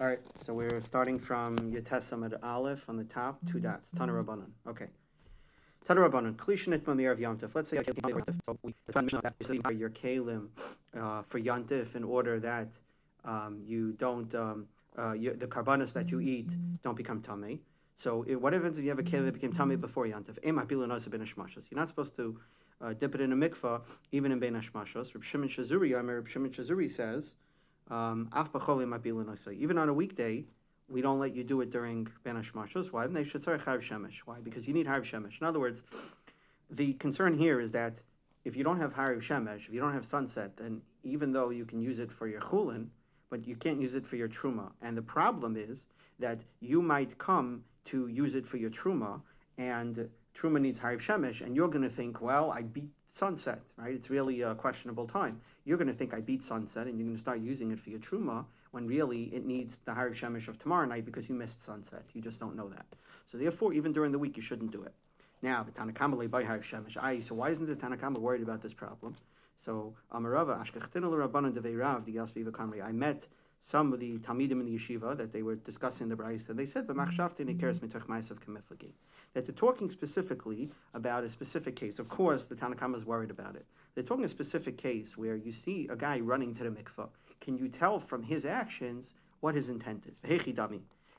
All right, so we're starting from Yetesam at Aleph on the top, two Mm-hmm. dots. Tana Rabbanan. Okay. Tana Rabbanan. Klishanit Mamir of Yantif. Let's say your kalim uh, for Yantif in order that um, you don't um, uh, you, the korbanos that you eat don't become tummy. So it, what happens if you have a kalim that became tummy before Yantif? You're not supposed to uh, dip it in a mikvah even in Ben Hashmashos. Reb Shimon Shazuri, I Reb Shimon Shazuri says. Um. Even on a weekday, we don't let you do it during Ben Hashmashos. Why? They should Shemesh. Why? Because you need Harv Shemesh. In other words, the concern here is that if you don't have Harv Shemesh, if you don't have sunset, then even though you can use it for your chulin, but you can't use it for your truma. And the problem is that you might come to use it for your truma, and truma needs Harv Shemesh, and you're going to think, well, I beat sunset, right? It's really a questionable time. You're going to think I beat sunset, and you're going to start using it for your truma when really it needs the Harv Shemesh of tomorrow night because you missed sunset. You just don't know that. So therefore, even during the week, you shouldn't do it. Now, the Tanakama by Harv Shemesh. I so why isn't the Tanakama worried about this problem? So Amarava Ashkachtinu Rabbanan Devei the Yasviva Kamri. I met some of the Talmidim in the yeshiva that they were discussing the brisa, and they said, "B'machshavti nikeres mitoch ma'asav kemiflagi." That they're talking specifically about a specific case. Of course, the Tanakama is worried about it. They're talking a specific case where you see a guy running to the mikvah. Can you tell from his actions what his intent is?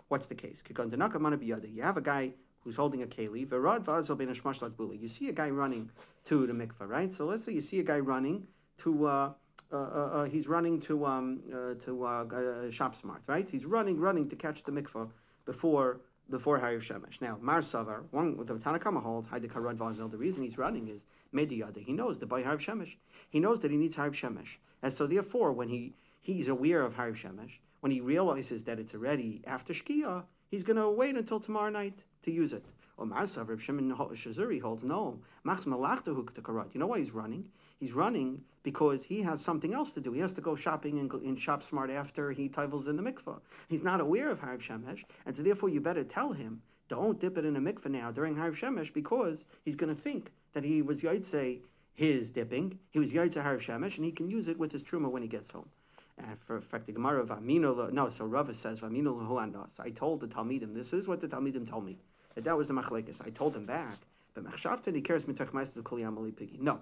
What's the case? You have a guy who's holding a keli. You see a guy running to the mikvah, right? So let's say you see a guy running to. Uh, uh, uh, he's running to um, uh, to uh, Shop Smart, right? He's running, running to catch the mikvah before before Hayir Shemesh. Now, Mar Savar, one with the Tanakama holds, Haidikarad Vazel. The reason he's running is Mediyada. He knows that by Hayir Shemesh, he knows that he needs Hayir Shemesh, and so therefore, when he he's aware of Hayir Shemesh, when he realizes that it's already after Shkia, he's going to wait until tomorrow night to use it. Or Mar Savar, Shimon Shazuri holds no. Machs Malachta You know why he's running? He's running because he has something else to do. He has to go shopping in, in Shop Smart after he tivels in the mikvah. He's not aware of Harv Shemesh, and so therefore you better tell him, don't dip it in a mikvah now during Harv Shemesh because he's going to think that he was Yaitse his dipping, he was Yaitse Harv Shemesh, and he can use it with his truma when he gets home. And for fact, the Gemara Vamino, no, so Rava says Vamino Lahuandas. I told the Talmidim, this is what the Talmidim told me. That that was the machlekes. I told him back. But Machshavta he cares mitach ma'asav kol pigi. No,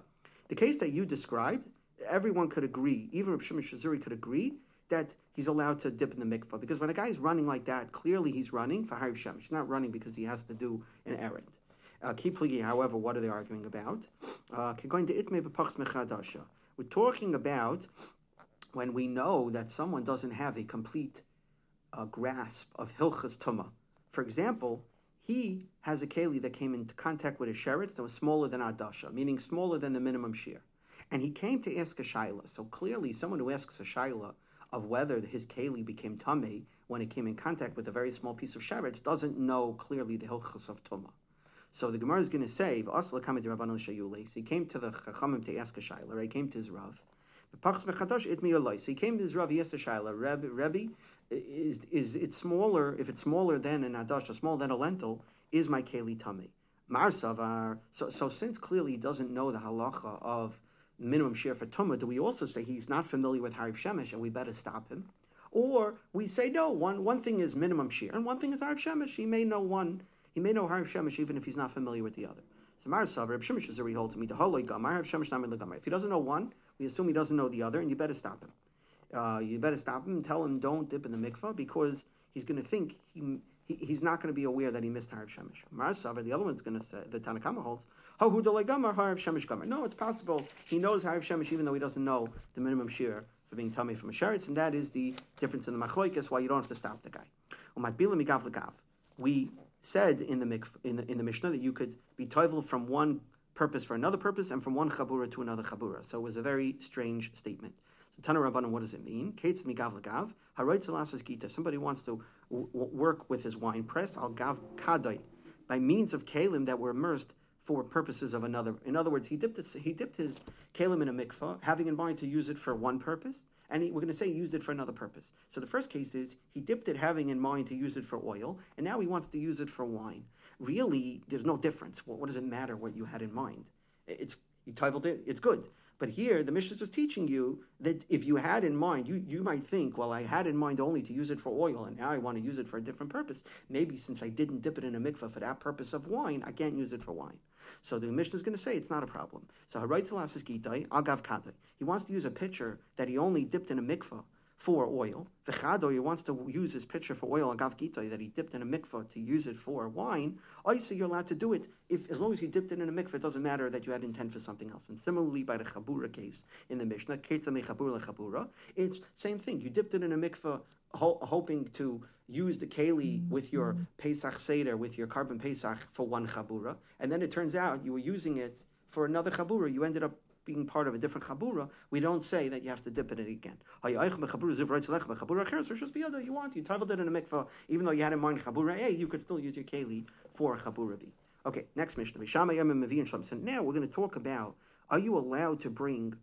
the case that you described, everyone could agree, even Rav Shimon Shazuri could agree that he's allowed to dip in the mikvah. Because when a guy is running like that, clearly he's running for Hariv Shemesh. He's not running because he has to do an errand. Uh, however, what are they arguing about? Uh. We're talking about when we know that someone doesn't have a complete uh, grasp of hilchas tuma. For example, he has a keli that came into contact with a sheretz that was smaller than adasha, meaning smaller than the minimum shear. And he came to ask a shaila. So clearly, someone who asks a shaila of whether his keli became tummy when it came in contact with a very small piece of sheretz doesn't know clearly the hilchas of tumah. So the Gemara is going to say, he came to the chachamim to ask a shaila, right? He came to his rav. So he came to his rav, he asked a shaila, Rebbe, Rebbe, is is it's smaller if it's smaller than an adasha, smaller than a lentil, is my keli tummy. Marsavar. So so since clearly he doesn't know the halacha of minimum share for tumah, do we also say he's not familiar with hariv shemesh and we better stop him? Or we say no. One one thing is minimum share and one thing is hariv shemesh. He may know one. He may know hariv shemesh even if he's not familiar with the other. So Marsavar, Reb Shemesh is me to haloi gamar hariv shemesh. If he doesn't know one, we assume he doesn't know the other, and you better stop him uh, you better stop him tell him don't dip in the mikvah because he's going to think he, he, he's not going to be aware that he missed Harav Shemesh. Mar the other one's going to say, the Tanakama holds, Harav Shemesh Gamar. No, it's possible he knows Harav Shemesh even though he doesn't know the minimum shear for being tummy from a sheretz, and that is the difference in the machloikas why you don't have to stop the guy. We said in the, mikv, in the in the Mishnah that you could be toivel from one purpose for another purpose and from one chabura to another chabura. So it was a very strange statement. Tana what does it mean? Kates migav. Haroit gita. Somebody wants to w- work with his wine press. Al gav kadai. By means of kalim that were immersed for purposes of another. In other words, he dipped his, he dipped his kalim in a mikvah, having in mind to use it for one purpose, and he, we're going to say he used it for another purpose. So the first case is he dipped it having in mind to use it for oil, and now he wants to use it for wine. Really, there's no difference. What, what does it matter what you had in mind? It's you titled it. It's good. But here, the Mishnah is just teaching you that if you had in mind, you, you might think, well, I had in mind only to use it for oil, and now I want to use it for a different purpose. Maybe since I didn't dip it in a mikvah for that purpose of wine, I can't use it for wine. So the Mishnah is going to say it's not a problem. So Haraytalas is Gitai, Agav Kadai. He wants to use a pitcher that he only dipped in a mikveh for oil. V'chado, he wants to use his pitcher for oil, agav gitay, that he dipped in a mikvah to use it for wine. Obviously, you're allowed to do it if, as long as you dipped it in a mikvah. It doesn't matter that you had intent for something else. And similarly, by the chabura case in the Mishnah, chabura it's same thing. You dipped it in a mikvah, ho- hoping to use the keli with your Pesach Seder, with your korban Pesach for one chabura, and then it turns out you were using it for another chabura. You ended up being part of a different chabura, we don't say that you have to dip in it again. You want, you traveled it in a mikvah, even though you had in mind chabura A, you could still use your keli for chabura B. Okay, next Mishnah. So now we're going to talk about are you allowed to bring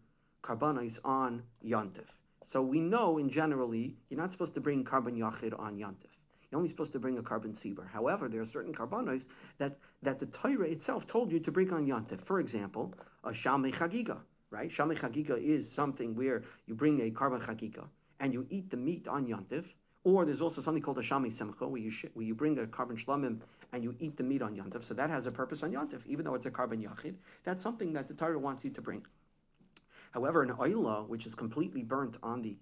karbanis on Yantif? So we know in generally you're not supposed to bring korban yachid on Yantif. You're only supposed to bring a korban seber. However, there are certain korbanos that, that the Torah itself told you to bring on Yantif. For example, a Shalmei Chagiga, right? Shalmei Chagiga is something where you bring a korban Chagiga and you eat the meat on Yantif. Or there's also something called a Shami Simcha, where you, sh- where you bring a korban shlamim and you eat the meat on Yantif. So that has a purpose on Yantif, even though it's a korban yachid. That's something that the Torah wants you to bring. However, an oila, which is completely burnt on the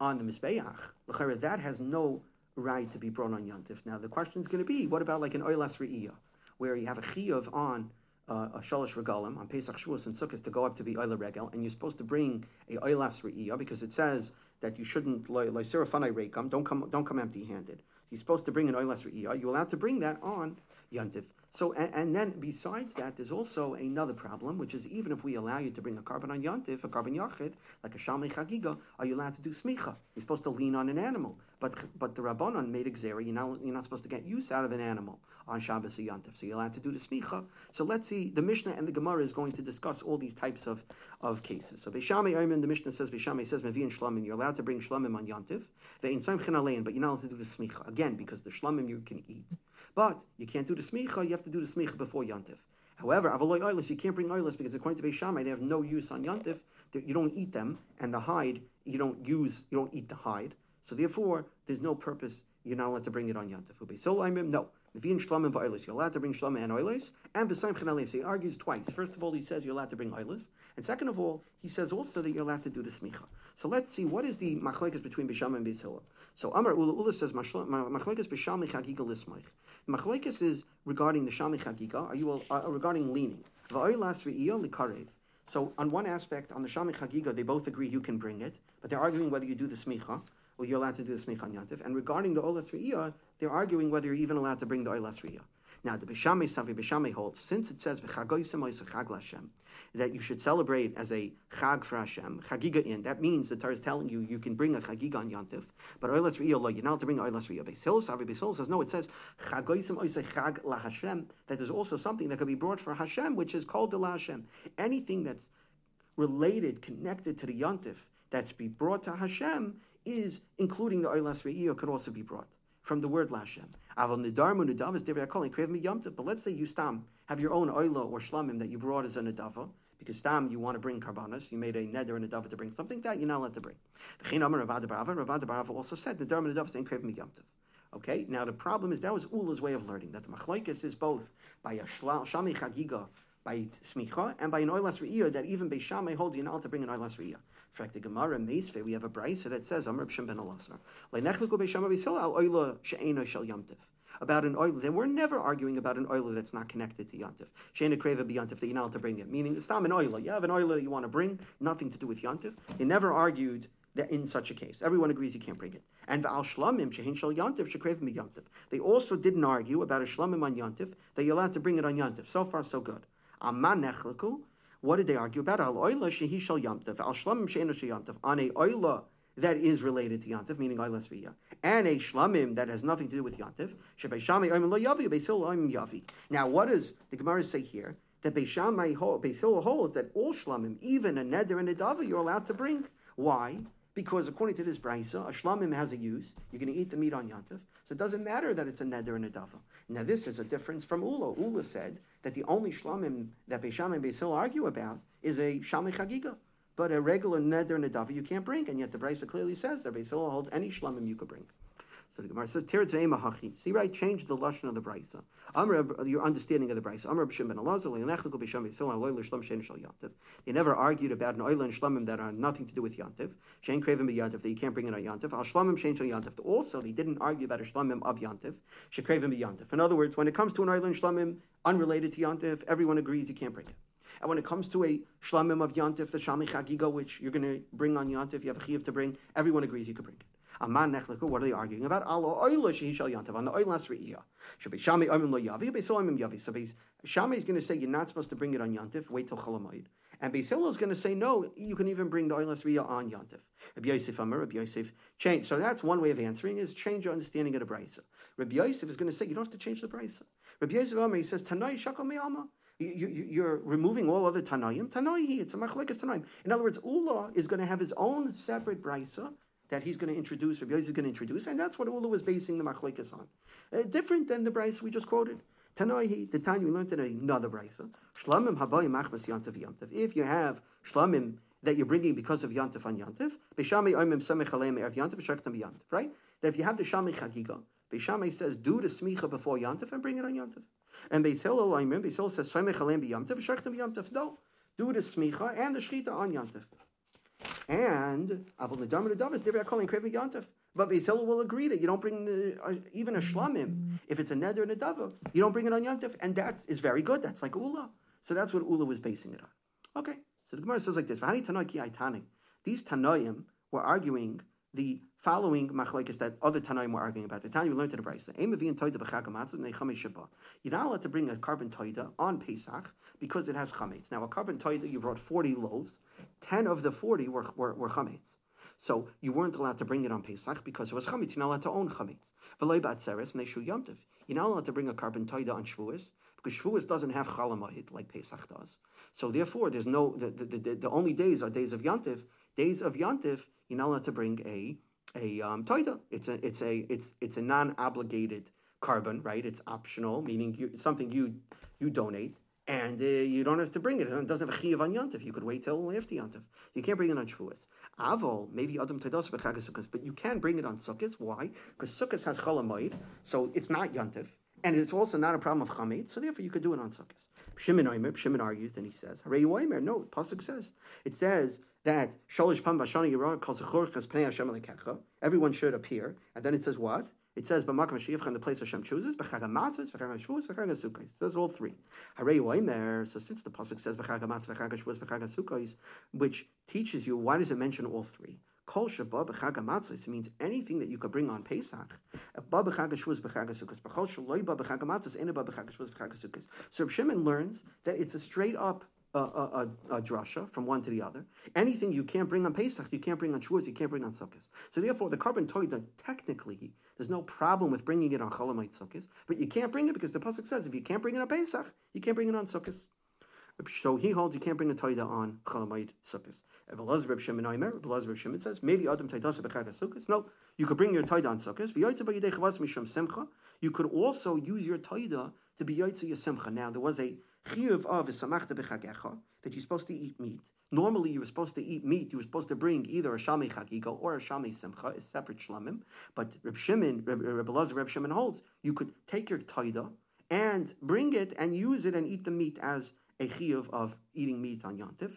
on the mizbeach, that has no right to be brought on Yantif. Now the question is going to be, what about like an oilas re'iyah, where you have a chiyuv on uh, a shalosh regalim on Pesach Shavuos and Sukkot to go up to be oila regel, and you're supposed to bring a oilas re'iyah because it says that you shouldn't loisirafanai reikam, don't come don't come empty-handed. You're supposed to bring an oilas re'iyah. You're allowed to bring that on Yantif. So, and, and, then besides that, there's also another problem, which is even if we allow you to bring a korban on Yantif, a korban yachid, like a Shalmei Chagiga, are you allowed to do smicha? You're supposed to lean on an animal. But but the Rabbanon made exera, you're not, you're not supposed to get use out of an animal on Shabbos Yantif, so you're allowed to do the smicha. So let's see, the Mishnah and the Gemara is going to discuss all these types of, of cases. So Beishami Ayman, the Mishnah says, Beishami says, Mevi Shlamim, you're allowed to bring Shlamim on Yantif, Ve'in Saim but you're not allowed to do the smicha. Again, because the Shlamim you can eat. But you can't do the smicha, you have to do the smicha before Yantif. However, avaloy oilis, you can't bring oilis because according to Beis Shammai, they have no use on Yantif. You don't eat them, and the hide, you don't use, you don't eat the hide. So therefore, there's no purpose, you're not allowed to bring it on Yantif. So I'm no. You're allowed to bring shlamim and oilis. And v'saim he argues twice. First of all, he says you're allowed to bring oilis. And second of all, he says also that you're allowed to do the smicha. So let's see, what is the machlekes between Bisham and Beis So Amar Ula Ula says machlekes Bisham chagiga lismaich. Machlekes is regarding the Shami Chagiga, are you uh, regarding leaning? So on one aspect, on the Shami Chagiga, they both agree you can bring it, but they're arguing whether you do the smicha or you're allowed to do the smicha on. And regarding the olas Riyah, they're arguing whether you're even allowed to bring the olas Riyah. Now, the Bishame Savi Bishame holds, since it says that you should celebrate as a chag for Hashem, chagiga in, that means the Torah is telling you you can bring a chagiga on Yantif, but oilas riyah you're not to bring oilas riyah. Beis Hill, Savi Beis Hill says, no, it says chagoisim chag la Hashem, that there's also something that could be brought for Hashem, which is called the la Hashem. Anything that's related, connected to the Yantif, that's be brought to Hashem, is including the oilas riyah could also be brought from the word Lashem. But let's say you stam have your own oila or shlamim that you brought as a nedava, because stam you want to bring karbanas, you made a neder and a dava to bring something that you're not allowed to bring. Ravad also said the darma nedava ain't krev miyamtiv. Okay, now the problem is that was Ula's way of learning that the machlokes is both by a shami chagiga by smicha and by an oilas re'iyah that even Beishamay holds you not to bring an oilas re'iyah. Fact, the Gemara Meisve, we have a brisa that says, Amr B'Shem ben yamtiv about an oil. we're never arguing about an oil that's not connected to yantif. Shena kreva yantif that you're not to bring it. Meaning, it's not an oil. You have an oil that you want to bring, nothing to do with yantif. They never argued that in such a case. Everyone agrees you can't bring it. And al shlamim shehin shel yantif shekrev mi yantif. They also didn't argue about a shlamim on yantif that you're allowed to bring it on yantif. So far, so good. Aman nechleku. What did they argue about? Al oila shehi shel yamtiv. Al shlamim she'enu shel yamtiv. On a oila that is related to yantiv, meaning oilas v'ya, and a shlamim that has nothing to do with yantiv. Shebei oim lo yavi, beisil yavi. Now, what does the Gemara say here? That Beishamai Beisil holds that all shlamim, even a neder and a dava, you're allowed to bring. Why? Because according to this brisa, a shlamim has a use. You're going to eat the meat on yantiv, so it doesn't matter that it's a neder and a dava. Now, this is a difference from Ula. Ula said that the only shlamim that Beisham and Beisil argue about is a shalmi chagiga. but a regular neder and a nedava you can't bring, and yet the Brisa clearly says that Beis Hillel holds any shlamim you could bring. So the Gemara says, Teretz hachi. See, right? Change the lashon of the brisa. Uh, your understanding of the brisa. Amr b'shem ben b'shem l'shlam shal yantiv. They never argued about an oil and shlamim that are nothing to do with yantiv. Shein krevim b'yantiv that you can't bring in on yantiv. Al shlamim shein shal yantiv. Also, they didn't argue about a shlamim of yantiv. Shekrevim b'yantiv. In other words, when it comes to an oil and shlamim unrelated to yantiv, everyone agrees you can't bring it. And when it comes to a shlamim of yantif, the shami chagiga, which you're going to bring on yantif, you have a chiv to bring, everyone agrees you could bring it. Aman nechleku, what are they arguing about? Alo oila shehi shal yantav, on the oilas re'iyah. Should be shami oimim lo yavi, be soimim yavi. So shami is going to say you're not supposed to bring it on yantif, wait till cholamayid. And Beis is going to say, no, you can even bring the oilas re'iyah on yantif. Rabbi Yosef Amar, Rabbi Yosef, change. So that's one way of answering is change your understanding of the brisa. Rabbi Yosef is going to say, you don't have to change the brisa. Rabbi Yosef Amar, he says, Tanai shakal me'ama. You, are removing all other Tanaim. Tanai, it's a machlekes Tanaim. In other words, Ula is going to have his own separate brisa that he's going to introduce, Rabbi Yosef is going to introduce, and that's what Ula was basing the machlekes on. Uh, different than the brisa we just quoted. Tanoi, the time we learned in another brisa. Shlamim habayim machmas yantav yantav. If you have shlamim that you're bringing because of yantav on yantav, b'shami oimim semech aleim erev yantav v'shaktam yantav, right? That if you have the shami chagiga, Beishamai says, do the smicha before yantav and bring it on yantav. And Beis Hillel, I says, semech aleim b'yantav v'shaktam yantav. No, do the smicha and the shchita on yantav. And Avol Nadam is Divrei calling Krevi Yantav. But Beis will agree that you don't bring the, uh, even a shlamim. If it's a neder and a dava, you don't bring it on Yantav. And that is very good. That's like Ula. So that's what Ula was basing it on. Okay. So the Gemara says like this. These Tanoim were arguing the following machlekes that other Tanoim were arguing about. The time we learned in the Brisa. You're not allowed to bring a korban toida on Pesach because it has chametz. Now, a korban toida, you brought 40 loaves. 10 of the 40 were, were, were chametz. So you weren't allowed to bring it on Pesach because it was chametz. You're not allowed to own chametz. V'loy batzeres neshu yomtiv. You're not allowed to bring a korban toida on Shavuos because Shavuos doesn't have chalamayit like Pesach does. So therefore, there's no the, the, the, the only days are days of yontiv. Days of yontiv, you're not allowed to bring a a um, toida. It's a it's a it's it's a non-obligated korban, right? It's optional, meaning you, something you you donate and uh, you don't have to bring it. It doesn't have a chiyav on yontif. You could wait till after yontif. You can't bring it on Shavuos. Avol, maybe Adam Tedos Sukkot, but you can bring it on Sukkot. Why? Because Sukkot has Cholamoid, so it's not yontif. And it's also not a problem of chametz, so therefore you could do it on Sukkot. Shimon Oimer, Shimon argues, and he says, Oimer, no, Pasuk says, it says that Shalish Pam Bashani Yerah calls Everyone should appear, and then it says what? It says, "B'makam sheyivcha the place Hashem chooses, b'chag hamatzos, b'chag hashvus, b'chag hasukos." Those all three. Harei oimer. So since the pasuk says b'chag hamatzos, b'chag hashvus, b'chag hasukos, which teaches you why does it mention all three? Kol shaba b'chag hamatzos means anything that you could bring on Pesach. Ba b'chag hashvus, b'chag hasukos. B'chol shaloi ba b'chag hamatzos, ena ba b'chag hasukos. So Shimon learns that it's a straight up a, a, a, drasha from one to the other. Anything you can't bring on Pesach, you can't bring on Shavuos, you can't bring on Sukkot. So therefore, the korban toida, technically, there's no problem with bringing it on Cholamite Sukkot, but you can't bring it because the pasuk says if you can't bring it on Pesach, you can't bring it on Sukkot. So he holds you can't bring a toida on Cholamite Sukkot. Reb Shimon Oimer, Reb Shimon says maybe Adam Taidasa Bechag Sukkot. No, you could bring your toida on Sukkot. You could also use your toida to be Yaitza Yasimcha. Now there was a chiyuv of samachta b'chagecha that you're supposed to eat meat. Normally, you were supposed to eat meat. You were supposed to bring either a shami chagiga or a shami simcha, a separate shlamim. But Reb Shimon, Reb, Reb Elazar, Reb Shimon holds you could take your taida and bring it and use it and eat the meat as a chiyuv of eating meat on yontif.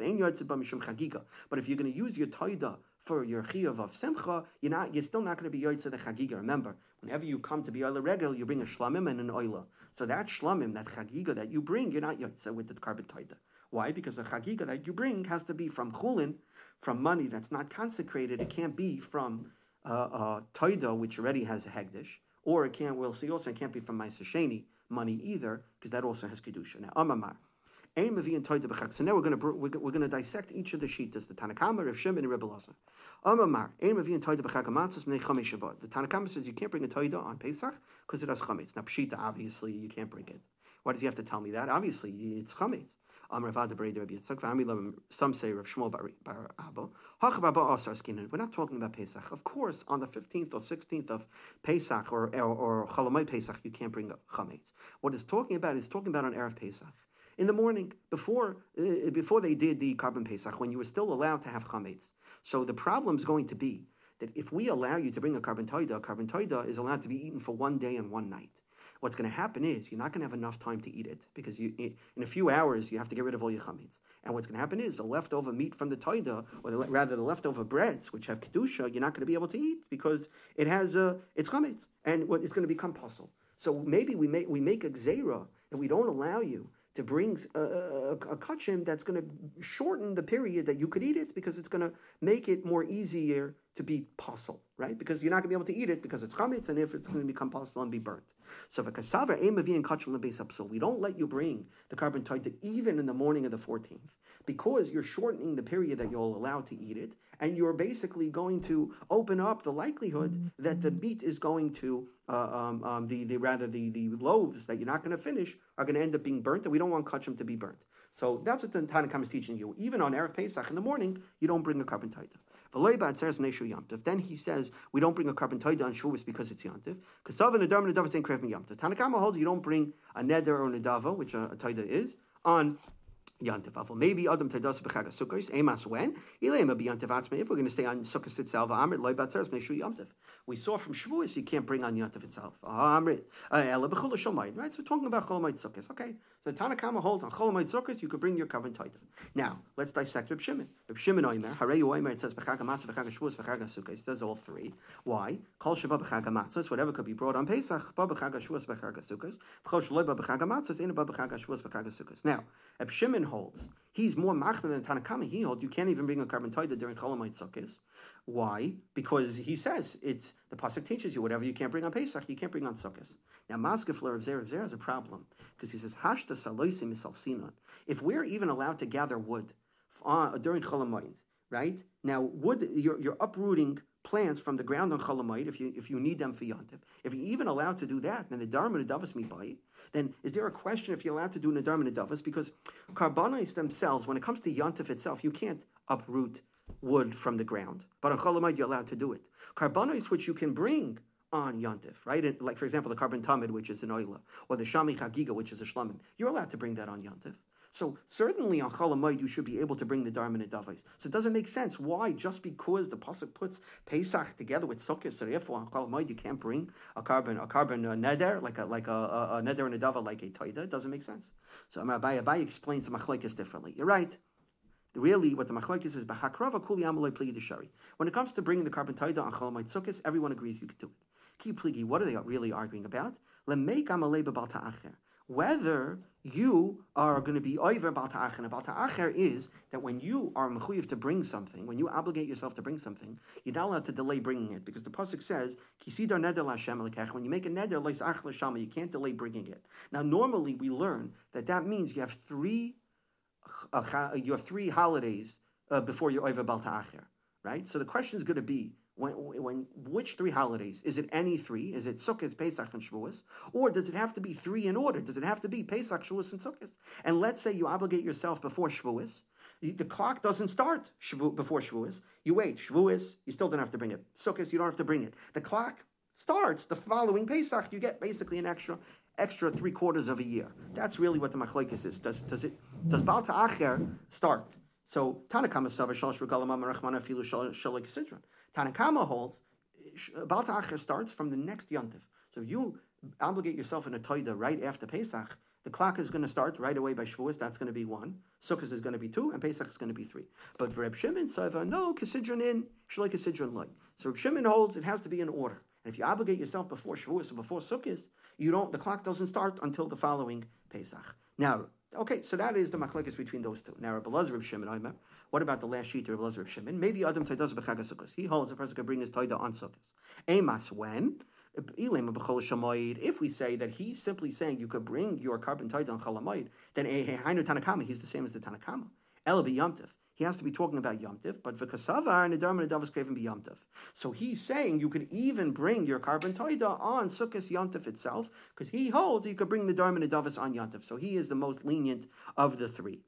But if you're going to use your taida for your chiyuv of simcha, you're not, you're still not going to be yoytze the chagiga. Remember, whenever you come to be oila regel, you bring a shlamim and an oila. So that shlamim, that chagiga that you bring, you're not yoytze with the korban taida. Why? Because the chagiga that you bring has to be from chulin, from money that's not consecrated. It can't be from uh, uh, which already has a hegdish, or it can't. We'll see also it can't be from Ma'aseh money either, because that also has kedusha. Now, amamar. So now we're going to we're, going to dissect each of the shitas, the Tanakama, Rav Shimon, and Rebbe Lazar. Amamar, Ein Shabbat. The Tanakama says you can't bring a Toida on Pesach because it has chametz. Now Pshita, obviously, you can't bring it. Why does he have to tell me that? Obviously, it's chametz. Some say Rav Shmuel Bar Abba. We're not talking about Pesach. Of course, on the 15th or 16th of Pesach or, or, or Pesach, you can't bring chametz. What it's talking about is talking about on Erev Pesach in the morning before uh, before they did the korban pesach, when you were still allowed to have chametz. So the problem is going to be that if we allow you to bring a korban toida, a korban toida is allowed to be eaten for one day and one night. What's going to happen is you're not going to have enough time to eat it because you, in a few hours you have to get rid of all your chametz. And what's going to happen is the leftover meat from the toida, or the, rather the leftover breads, which have kedusha, you're not going to be able to eat because it has uh, it's chametz, and what it's going to become puzzle. So maybe we make we make a gzera and we don't allow you to bring a, a, a kachim that's going to shorten the period that you could eat it because it's going to make it more easier to be puzzle, right? Because you're not going to be able to eat it because it's chametz, and if it's going to become puzzle and be burnt. So the cassava and kachim So we don't let you bring the korban taita even in the morning of the 14th because you're shortening the period that you'll allow to eat it, and you're basically going to open up the likelihood that the meat is going to uh, um, um, the, the rather the, the loaves that you're not going to finish are going to end up being burnt, and we don't want kachim to be burnt. So that's what the Tanakhama is teaching you. Even on Erev Pesach in the morning, you don't bring a korban taita. Then he says we don't bring a korban taida on Shavuos because it's yantiv. Because Sav and holds you don't bring a neder or nadava, which a, a taida is, on Yantiv Avol. Maybe Adam Tedas B'Chag Sukkos. Emas when Ilema be Yantiv Atzma. If we're going to stay on Sukkos itself, Amrit Loy Batzeres Meshu Yantiv. We saw from Shavuos you can't bring on Yantiv itself. Amrit uh, Ela B'Chol Shalmayit. Right. So talking about Cholamayit Sukkos. Okay. So Tanakama holds on Cholamayit Sukkos. You could bring your korban taita. Now let's dissect Reb Shimon. Reb Shimon Oimer Harei Oimer. It says B'Chag Matzah B'Chag Shavuos B'Chag Sukkos. It says all three. Why? Kol Shabbat B'Chag Matzah. Whatever could be brought on Pesach. Ba B'Chag Shavuos B'Chag Sukkos. B'Chol Shaloi B'Chag Matzah. Ain't Ba Shavuos B'Chag Sukkos. Now Reb Shimon holds. He's more machmir than Tanakama. He holds you can't even bring a korban taida during Cholamite Sukkot. Why? Because he says it's the pasuk teaches you whatever you can't bring on Pesach, you can't bring on Sukkot. Now Maskefler of Zer of Zer has a problem because he says hashta saloisim sinon. If we're even allowed to gather wood uh, during Cholamite, right? Now wood you're, you're uprooting plants from the ground on Cholamite if you if you need them for Yontif. If you're even allowed to do that, then the Dharma the Davas Mibai, then is there a question if you're allowed to do Nadar and Nadavas? Because carbonates themselves, when it comes to Yontif itself, you can't uproot wood from the ground. But on Cholamite, you're allowed to do it. Carbonates, which you can bring on Yontif, right? And like, for example, the korban tamid, which is an oila, or the shami chagiga, which is a shlamim, you're allowed to bring that on Yontif. So certainly on Chalamayid you should be able to bring the Dharma and Davais. So it doesn't make sense. Why? Just because the pasuk puts Pesach together with Sukkot, so therefore on Chalamayid you can't bring a korban a korban a neder like a like a, a, a neder and a dava like a taida. It doesn't make sense. So Abai Abai explains the machlekes differently. You're right. Really, what the machlekes is bahakrava kuli amalei pligi shari. When it comes to bringing the carbon taida on Chalamayid Sukkot, everyone agrees you can do it. Ki pligi, what are they really arguing about? Lemeik amalei b'bal ta'acher whether you are going to be over Bal Ta'acher. Bal Ta'acher is that when you are mechuyev to bring something, when you obligate yourself to bring something, you're not allowed to delay bringing it because the pasuk says, "Kisidar neder Lashem When you make a neder l'shama, you can't delay bringing it. Now, normally we learn that that means you have three, uh, you have three holidays uh, before you're over Bal right? So the question is going to be when, when which three holidays? Is it any three? Is it Sukkot, Pesach, and Shavuos? Or does it have to be three in order? Does it have to be Pesach, Shavuos, and Sukkot? And let's say you obligate yourself before Shavuos. The, clock doesn't start before Shavuos. You wait. Shavuos, you still don't have to bring it. Sukkot, you don't have to bring it. The clock starts the following Pesach. You get basically an extra extra three quarters of a year. That's really what the machlekes is. Does does it does Baal Ta'acher start? So Tanakama Sava Shalosh Regalam Rachmana Filu. Tanakama holds Baal Ta'acher starts from the next Yontif. So if you obligate yourself in a Toida right after Pesach, the clock is going to start right away by Shavuos. That's going to be one. Sukkot is going to be two, and Pesach is going to be three. But for Reb Shimon, Sava, no, Kisidron in, Shalai Kisidron light. So Reb Shimon holds it has to be in order. And if you obligate yourself before Shavuos or before Sukkot, you don't. The clock doesn't start until the following Pesach. Now, okay, so that is the machlekes between those two. Now, Reb Elazar, Reb Shimon, I what about the last sheet of Elazar of Shimon? Maybe Adam Taidas B'Chagas He holds a person can bring his Taida on Sukkot. Emas when? If we say that he's simply saying you could bring your korban taida on chalamayid, then eh, eh, eh, Hainu Tanakama, he's the same as the Tanakama. El. He has to be talking about Yomtiv, but for Kasavar and Adam and Adavas Kraven be Yomtiv. So he's saying you could even bring your korban taida on Sukkot Yomtiv itself, because he holds you could bring the Dharma and Adavas on Yomtiv. So he is the most lenient of the three.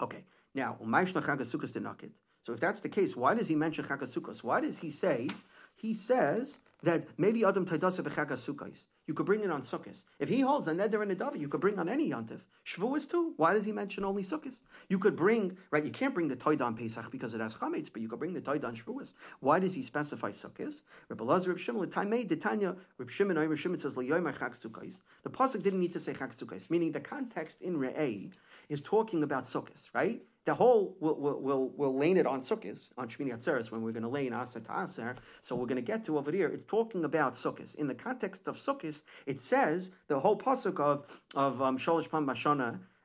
Okay, now, so if that's the case, why does he mention Chagasukkos? Why does he say, he says that maybe Adam Taidasa Bechag Sukkais. You could bring it on Sukkot. If he holds a neder and a davi, you could bring on any yontif. Shavuos too. Why does he mention only Sukkot? You could bring right. You can't bring the toida on Pesach because it has chametz, but you could bring the toida on Shavuos. Why does he specify Sukkot? Rabbi Lazar Reb Shimon Taimei Detanya Reb Shimon Reb Shimon says Leyomer Chag. The pasuk didn't need to say Chag meaning the context in Re'ei is talking about Sukkot, right? The whole we'll, we'll, we'll, lane it on Sukkot, on Shmini Atzeres, when we're going to lane Asa to Aser. So we're going to get to over here. It's talking about Sukkot. In the context of Sukkot, it says the whole pasuk of of um, Sholosh Pam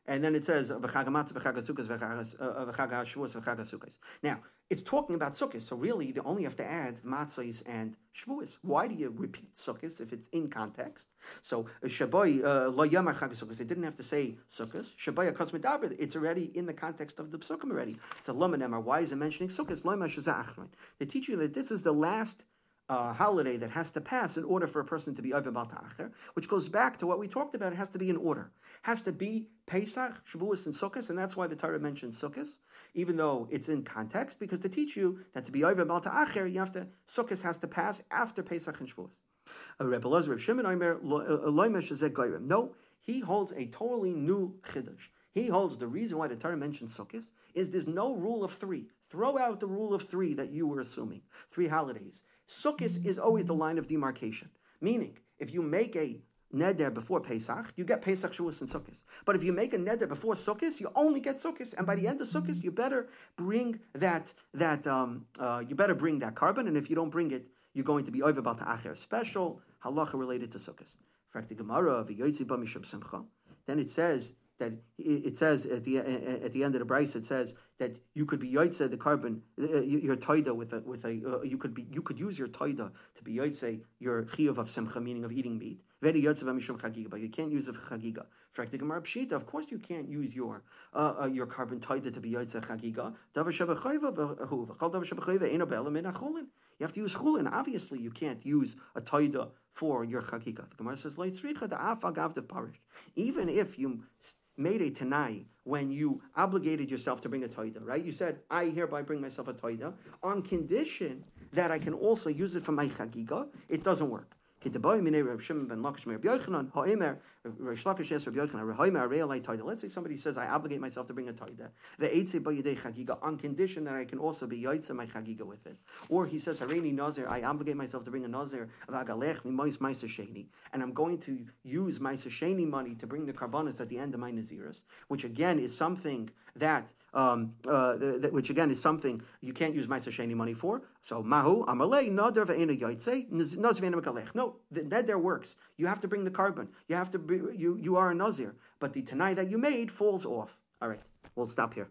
and then it says Now it's talking about sukkahs, so really you only have to add matzahs and shvuas. Why do you repeat sukkahs if it's in context? So shaboy uh, lo yamar chag sukkahs. It didn't have to say sukkahs. Shaboy akos medaber. It's already in the context of the psukim already. So lomanemar. Why is it mentioning sukkahs? Lomash They teach you that this is the last uh, holiday that has to pass in order for a person to be over Balta'acher, which goes back to what we talked about. It has to be in order. It has to be Pesach, Shavuos, and Sukkot, and that's why the Torah mentions Sukkot, even though it's in context, because to teach you that to be over Balta'acher, you have to, Sukkot has to pass after Pesach and Shavuos. Uh, uh, no, he holds a totally new chiddush. He holds the reason why the Torah mentions Sukkot is there's no rule of three. Throw out the rule of three that you were assuming. Three holidays. Sukkot is always the line of demarcation. Meaning, if you make a neder before Pesach, you get Pesach, Shavuos, and Sukkot. But if you make a neder before Sukkot, you only get Sukkot. And by the end of Sukkot, you better bring that that um, uh, you better bring that korban. And if you don't bring it, you're going to be over about the acher special halacha related to Sukkot. Then it says that it says at the at the end of the brisa it says that you could be yoitze the korban uh, your toida with a with a uh, you could be you could use your toida to be yoitze your chiyuv of simcha meaning of eating meat but you can't use it for chagiga. Of course you can't use your uh, uh, your korban toida to be yoitze chagiga. Achulin. You have to use chulin. Obviously, you can't use a toida for your chagiga. The Gemara says. Even if you made a tanai when you obligated yourself to bring a toida, right? You said, I hereby bring myself a toida on condition that I can also use it for my chagiga. It doesn't work. Let's say somebody says, I obligate myself to bring a taida. The on condition that I can also be yaitza my chagiga with it. Or he says, Hareini nazir, I obligate myself to bring a nazir and I'm going to use meiser sheni money to bring the karbanis at the end of my naziris, which again is something that um, uh, that, which again is something you can't use Ma'aser Sheni money for. So Mahu Amalei Nader Ve'ena Yaitse Nazvena Mekalech. No, that there works. You have to bring the korban. You have to be, you you are a Nazir, but the Tanai that you made falls off. All right, we'll stop here.